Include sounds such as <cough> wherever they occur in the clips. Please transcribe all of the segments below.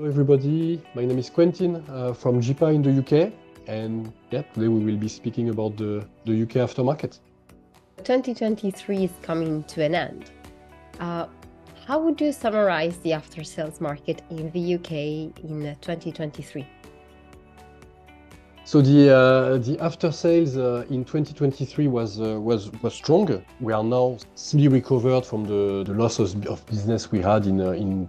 Hello, everybody. My name is Quentin uh, from GiPA in the U.K., and yeah, today we will be speaking about the U.K. aftermarket. 2023 is coming to an end. Uh, how would you summarize the after-sales market in the U.K. in uh, 2023? So the uh, after-sales uh, in 2023 was uh, strong. We are now fully recovered from the losses of business we had in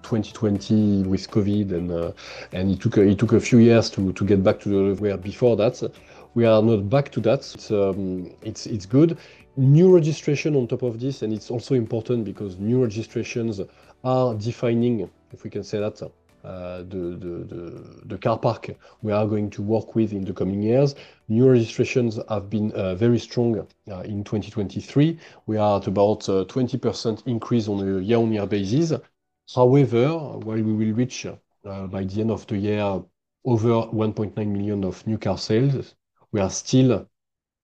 2020 with COVID, and it took a few years to get back to where before that. We are not back to that. Um, it's good. New registration on top of this, and it's also important because new registrations are defining, if we can say that, Uh, the car park we are going to work with in the coming years. New registrations have been uh, very strong uh, in 2023. We are at about 20% increase on a year-on-year basis. However, while we will reach by the end of the year over 1.9 million of new car sales, we are still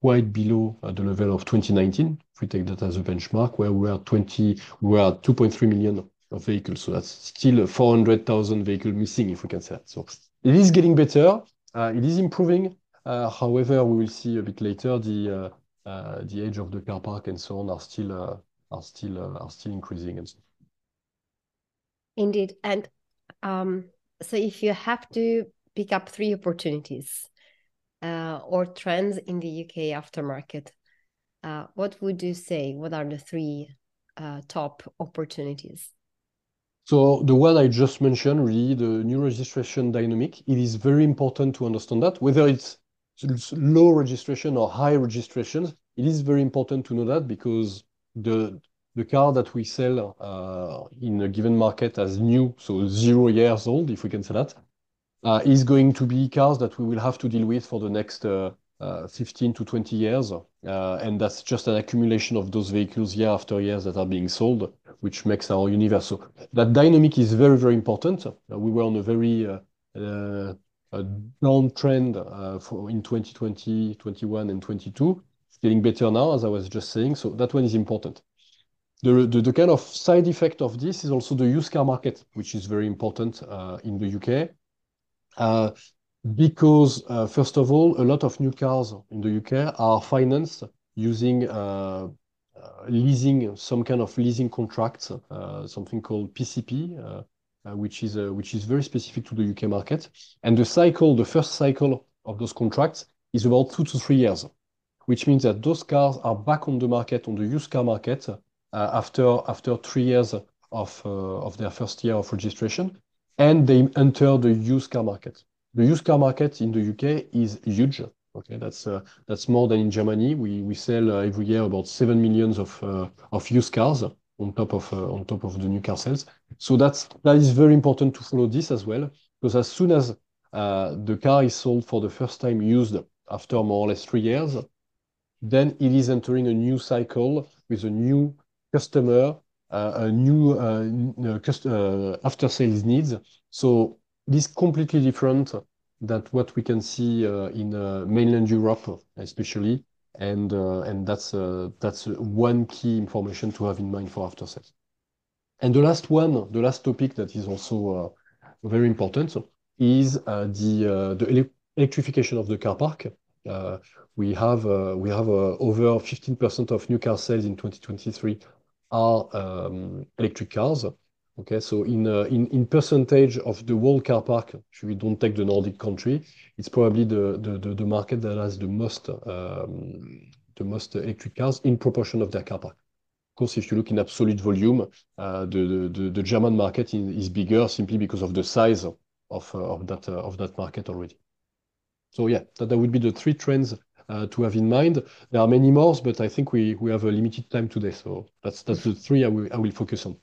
quite below the level of 2019, if we take that as a benchmark, where we are 2.3 million of vehicles. So that's still 400,000 vehicles missing, if we can say that. So it is getting better. Uh, it is improving. Uh, however, we will see a bit later, uh, the age of the car park and so on are still uh are still uh are still increasing and so. Indeed. And, um, so if you have to pick up three opportunities, or trends in the U.K. aftermarket, what would you say? What are the three top opportunities? So the one I just mentioned, really, the new registration dynamic, it is very important to understand that. Whether it's low registration or high registrations, it is very important to know that because the car that we sell uh, in a given market as new, so zero years old, if we can say that, uh, is going to be cars that we will have to deal with for the next uh, 15-20 years. Uh, and that's just an accumulation of those vehicles year after year that are being sold, which makes our universe. So that dynamic is very, very important. Uh, we were on a very uh, downtrend for in 2020, 2021, and 2022. It's getting better now, as I was just saying, so that one is important. The the kind of side effect of this is also the used car market, which is very important in the U.K. Because uh, first of all, a lot of new cars in the U.K. are financed using uh, uh, leasing, some kind of leasing contracts, something called PCP, which is very specific to the U.K. market. And the cycle, the first cycle of those contracts is about two to three years, which means that those cars are back on the market, on the used car market, after three years of their first year of registration, and they enter the used car market. The used car market in the U.K. is huge. Okay, that's uh, that's more than in Germany. We sell uh, every year about 7 million of uh, of used cars on top of uh on top of the new car sales. So that is that is very important to follow this as well, because as soon as the car is sold for the first time used after more or less three years, then it is entering a new cycle with a new customer, a new after-sales needs. This is completely different than what we can see uh, in uh, mainland Europe, especially, and uh, that's one key information to have in mind for after-sales. And the last one, the last topic that is also very important is the electrification of the car park. We have over 15% of new car sales in 2023 are um, electric cars. Okay, so uh, in percentage of the world car park, if we don't take the Nordic country, it's probably the market that has um, the most electric cars in proportion of their car park. Of course, if you look in absolute volume, uh, the German market is bigger simply because of the size of uh, that market already. So yeah, that would be the three trends to have in mind. There are many more, but I think we have a limited time today, so that's the three I will focus on.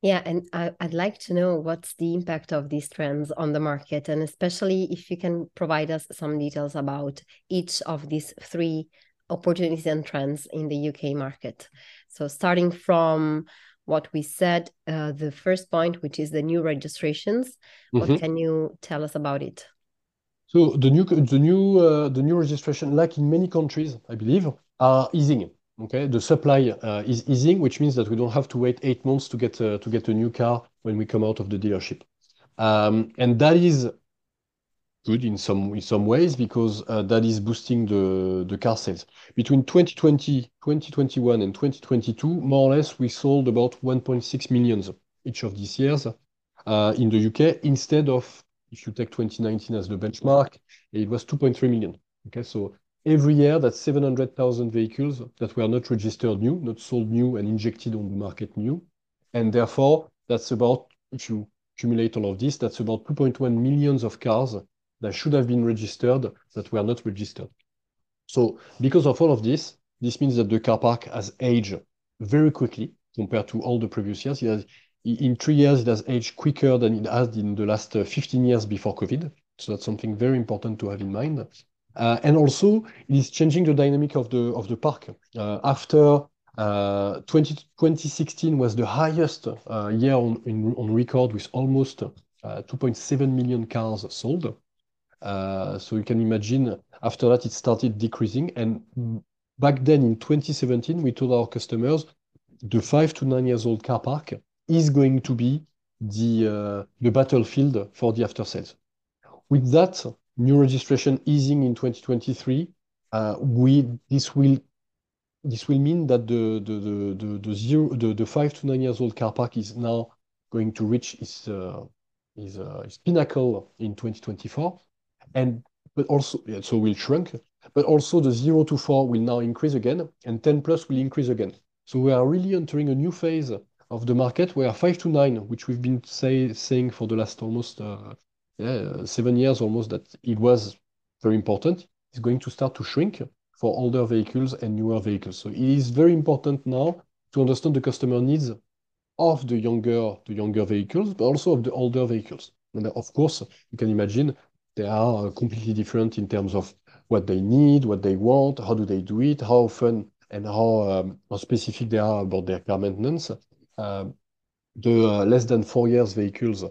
Yeah, and I'd like to know what's the impact of these trends on the market, and especially if you can provide us some details about each of these three opportunities and trends in the U.K. market. So starting from what we said, the first point, which is the new registrations- Mm-hmm. What can you tell us about it? So the new the new uh, the new registration, like in many countries, I believe, are easing. Okay? The supply uh, is easing, which means that we don't have to wait eight months to get uh, a new car when we come out of the dealership. Um, and that is good in some ways because uh, that is boosting the car sales. Between 2020, 2021, and 2022, more or less, we sold about 1.6 million each of these years in the U.K. instead of, if you take 2019 as the benchmark, it was 2.3 million. Okay? Every year, that's 700,000 vehicles that were not registered new, not sold new, and injected on the market new. And therefore, that's about, if you accumulate all of this, that's about 2.1 million cars that should have been registered that were not registered. So because of all of this, this means that the car park has aged very quickly compared to all the previous years. In three years, it has aged quicker than it has in the last 15 years before COVID. So that's something very important to have in mind. Uh, and also, it is changing the dynamic of the of the park. Uh, after uh, 2016 was the highest year on on record with almost 2.7 million cars sold. So you can imagine after that, it started decreasing. And back then, in 2017, we told our customers the five to nine years old car park is going to be the the battlefield for the after-sales. With that new registration easing in 2023, uh, this will mean that the five to nine years old car park is now going to reach its uh, uh, pinnacle in 2024. But also, so will shrink. But also, the zero to four will now increase again, and 10 plus will increase again. So we are really entering a new phase of the market where five to nine, which we've been saying for the last almost seven years almost that it was very important, is going to start to shrink for older vehicles and newer vehicles. So it is very important now to understand the customer needs of the younger the younger vehicles, but also of the older vehicles. And uh, of course, you can imagine they are uh, completely different in terms of what they need, what they want, how do they do it, how often, and how um, specific they are about their car maintenance. Um, the uh, less than four years vehicles,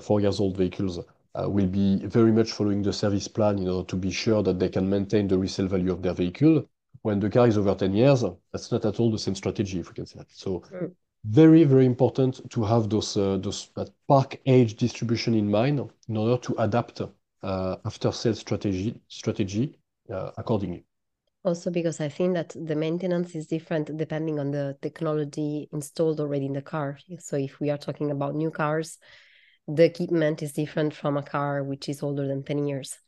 four years old vehicles Uh, will be very much following the service plan in order to be sure that they can maintain the resale value of their vehicle. When the car is over 10 years, that's not at all the same strategy, if we can say that. So mm. very, very important to have uh, those that park age distribution in mind in order to adapt uh, after-sales strategy accordingly. Also because I think that the maintenance is different depending on the technology installed already in the car. So if we are talking about new cars, the equipment is different from a car which is older than 10 years.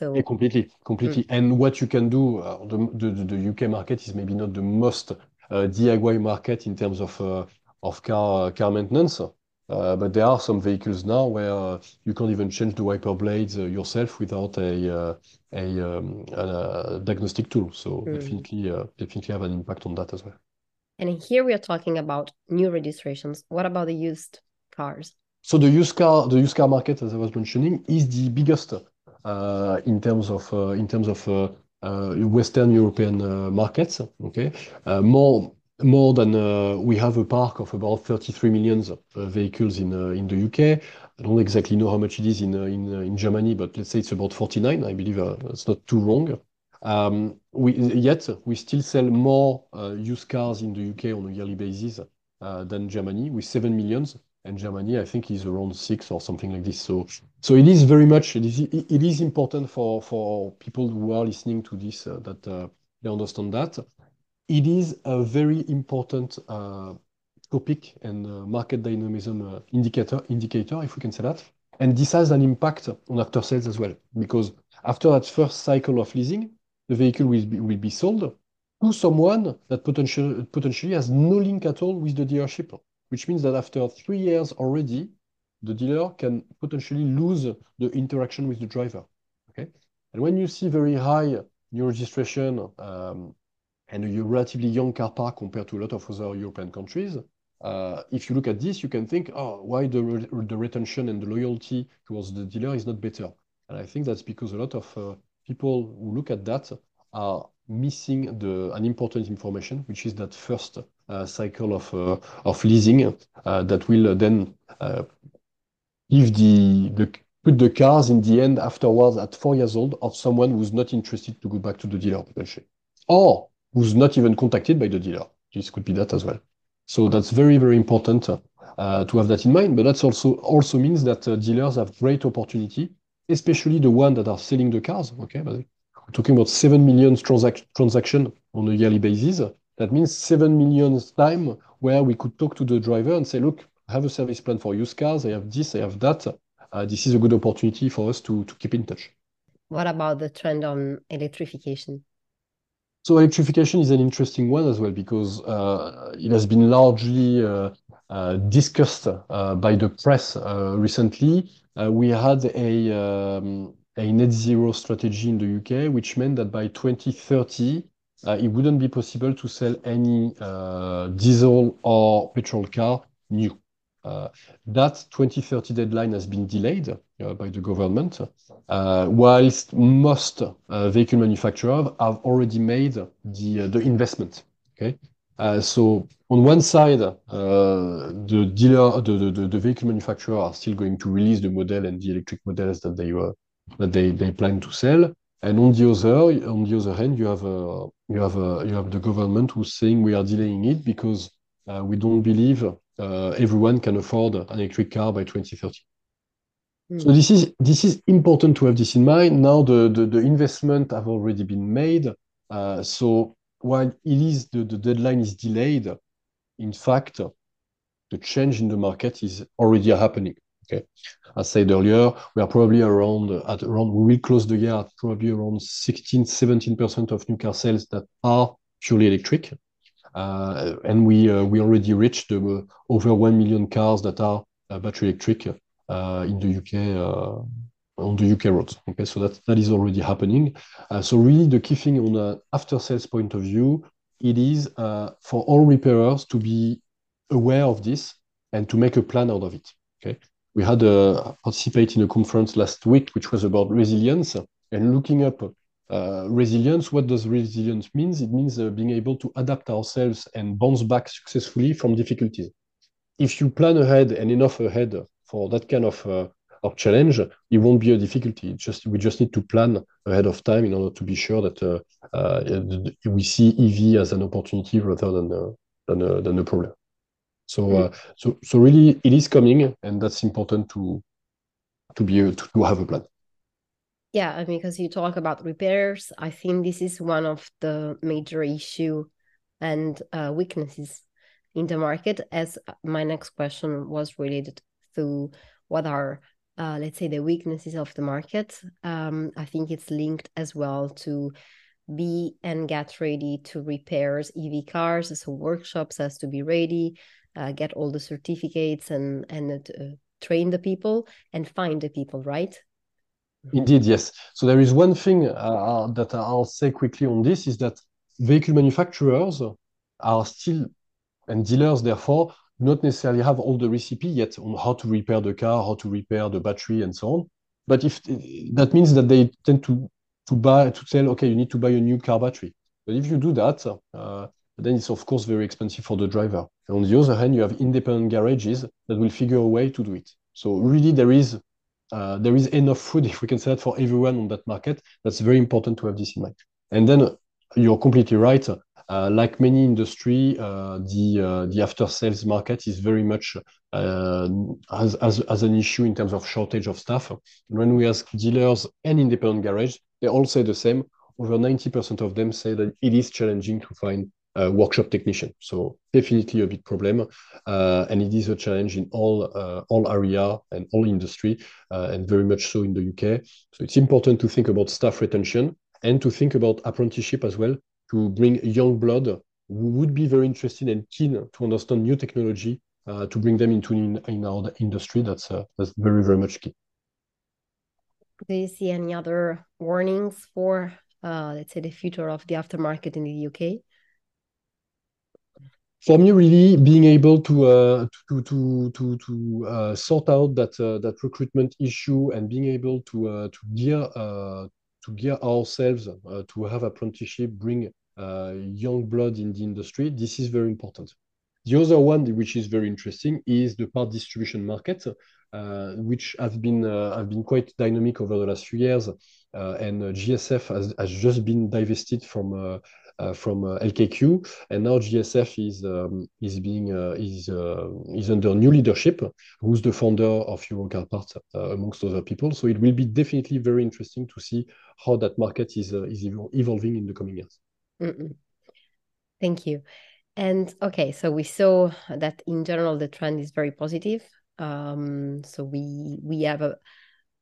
Yeah, completely. Completely. Mm. And what you can do, uh, the U.K. market is maybe not the most uh, DIY market in terms of uh, of car car maintenance. But there are some vehicles now where you can't even change the wiper blades yourself without um, a a diagnostic tool. So mm. definitely, definitely have an impact on that as well. And here we are talking about new registrations. What about the used cars? So the used car the used car market, as I was mentioning, is the biggest uh, in terms of uh, uh, Western European markets. Okay? More than we have a park of about 33 million vehicles in the U.K. I don't exactly know how much it is in Germany, but let's say it's about 49. I believe it's not too wrong. Um, yet, we still sell more used cars in the U.K. on a yearly basis than Germany with 7 million. And Germany, I think, is around 6 or something like this. So so it is very much it is important for people who are listening to this uh, that uh, they understand that. It is a very important uh, topic and market dynamism indicator, indicator, if we can say that. And this has an impact on after-sales as well because after that first cycle of leasing, the vehicle will be sold to someone that potentially has no link at all with the dealership, which means that after three years already, the dealer can potentially lose the interaction with the driver. Okay? And when you see very high new registration um, and a relatively young car park compared to a lot of other European countries, uh, if you look at this, you can think, "Oh, why the retention and the loyalty towards the dealer is not better?" And I think that's because a lot of uh, people who look at that are missing the, an important information, which is that first uh, cycle of uh, of leasing uh, that will then give the put the cars in the end afterwards at four years old of someone who's not interested to go back to the dealer potentially, or who's not even contacted by the dealer. This could be that as well. So that's very, very important to have that in mind. But that also means that dealers have great opportunity, especially the ones that are selling the cars. Okay, we're talking about 7 million transactions on a yearly basis. That means 7 million times where we could talk to the driver and say, "Look, I have a service plan for used cars. I have this, I have that. Uh, this is a good opportunity for us to keep in touch." What about the trend on electrification? So electrification is an interesting one as well because uh, it has been largely uh, discussed by the press recently. We had a um, net zero strategy in the U.K., which meant that by 2030, uh, it wouldn't be possible to sell any uh, diesel or petrol car new. Uh, that 2030 deadline has been delayed by the government, whilst most vehicle manufacturers have already made the investment. Okay? So on one side, the dealer, the vehicle manufacturers are still going to release the model and the electric models that they plan to sell. And on the other hand, uh, uh, you have the government who's saying we are delaying it because uh, we don't believe everyone can afford an electric car by 2030. Hmm. So this is important to have this in mind. Now the investment have already been made. So while it is the deadline is delayed, in fact, the change in the market is already happening. Okay? As said earlier, we are probably around, at around, we will close the year at probably around 16%-17% of new car sales that are purely electric. Uh, and uh, we already reached uh, over 1 million cars that are battery electric in the U.K. on the U.K. roads. Okay? So that is already happening. So really the key thing on an after-sales point of view, it is for all repairers to be aware of this and to make a plan out of it. Okay? We had uh, participate in a conference last week, which was about resilience and looking up uh, resilience. What does resilience means? It means uh, being able to adapt ourselves and bounce back successfully from difficulties. If you plan ahead and enough ahead for that kind of of challenge, it won't be a difficulty. Just We just need to plan ahead of time in order to be sure that we see EV as an opportunity rather than than, than a problem. So mm-hmm. uh, so, so really, it is coming, and that's important to to be to have a plan. Yeah, I mean, because you talk about repairs, I think this is one of the major issues and uh, weaknesses in the market, as my next question was related to what are, uh, let's say, the weaknesses of the market. Um, I think it's linked as well to be and get ready to repairs EV cars. So workshops has to be ready, Uh, get all the certificates and and uh, train the people and find the people, right? Mm-hmm. Indeed, yes. So there is one thing uh, that I'll say quickly on this is that vehicle manufacturers are still, and dealers therefore, not necessarily have all the recipe yet on how to repair the car, how to repair the battery, and so on. But if that means that they tend to to buy to tell, "Okay, you need to buy a new car battery." But if you do that, then it's, of course, very expensive for the driver. On the other hand, you have independent garages that will figure a way to do it. So really, there is uh, there is enough food, <laughs> if we can say that, for everyone on that market. That's very important to have this in mind. And then uh, you're completely right. Uh, like many industries, the the after-sales market is very much as, as as an issue in terms of shortage of staff. When we ask dealers and independent garages, they all say the same. Over 90% of them say that it is challenging to find workshop technician. So definitely a big problem. Uh, and it is a challenge in all uh, all area and all industries, uh, and very much so in the U.K. So it's important to think about staff retention and to think about apprenticeship as well to bring young blood who would be very interested and keen to understand new technology to bring them into in our industry. That's very, very much key. Do you see any other warnings for, let's say, the future of the aftermarket in the U.K.? For me, really being able to uh, to to to to uh, sort out that uh, that recruitment issue and being able to to gear to gear ourselves to have apprenticeship, bring young blood in the industry, this is very important. The other one, which is very interesting, is the part distribution market, which have been have been quite dynamic over the last few years. And GSF has just been divested from uh, from uh, LKQ, and now GSF is um, is being uh, is uh, is under new leadership. Who's the founder of Euro Car Parts, amongst other people? So it will be definitely very interesting to see how that market is is evolving in the coming years. Mm -mm. Thank you. And okay, so we saw that in general the trend is very positive. Um, so we we have a,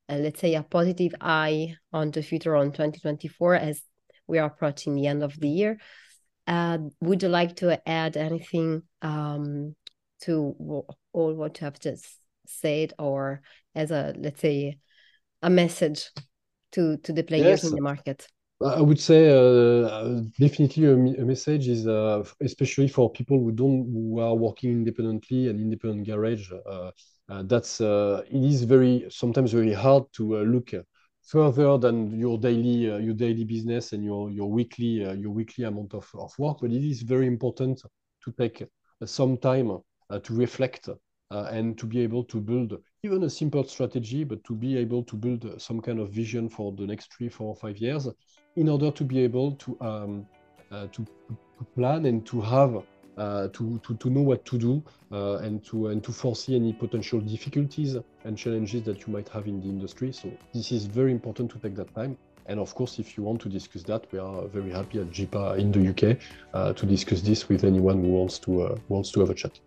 a, let's say a positive eye on the future on 2024 as we are approaching the end of the year. Uh, would you like to add anything um, to all what you have just said, or as a let's say a message to to the players yes. in the market? I would say uh, definitely a, a, message is uh, especially for people who don't who are working independently and independent garage. Uh, uh that's uh, it is very sometimes very hard to uh, look further than your daily your daily business and your your weekly your weekly amount of, of work. But it is very important to take some time to reflect and to be able to build even a simple strategy, but to be able to build some kind of vision for the next three, four, five years in order to be able to um, uh, to, plan and to have uh, to, to, to know what to do uh, and to and to foresee any potential difficulties and challenges that you might have in the industry. So this is very important to take that time. And of course, if you want to discuss that, we are very happy at GiPA in the UK uh, to discuss this with anyone who wants to uh, wants to have a chat.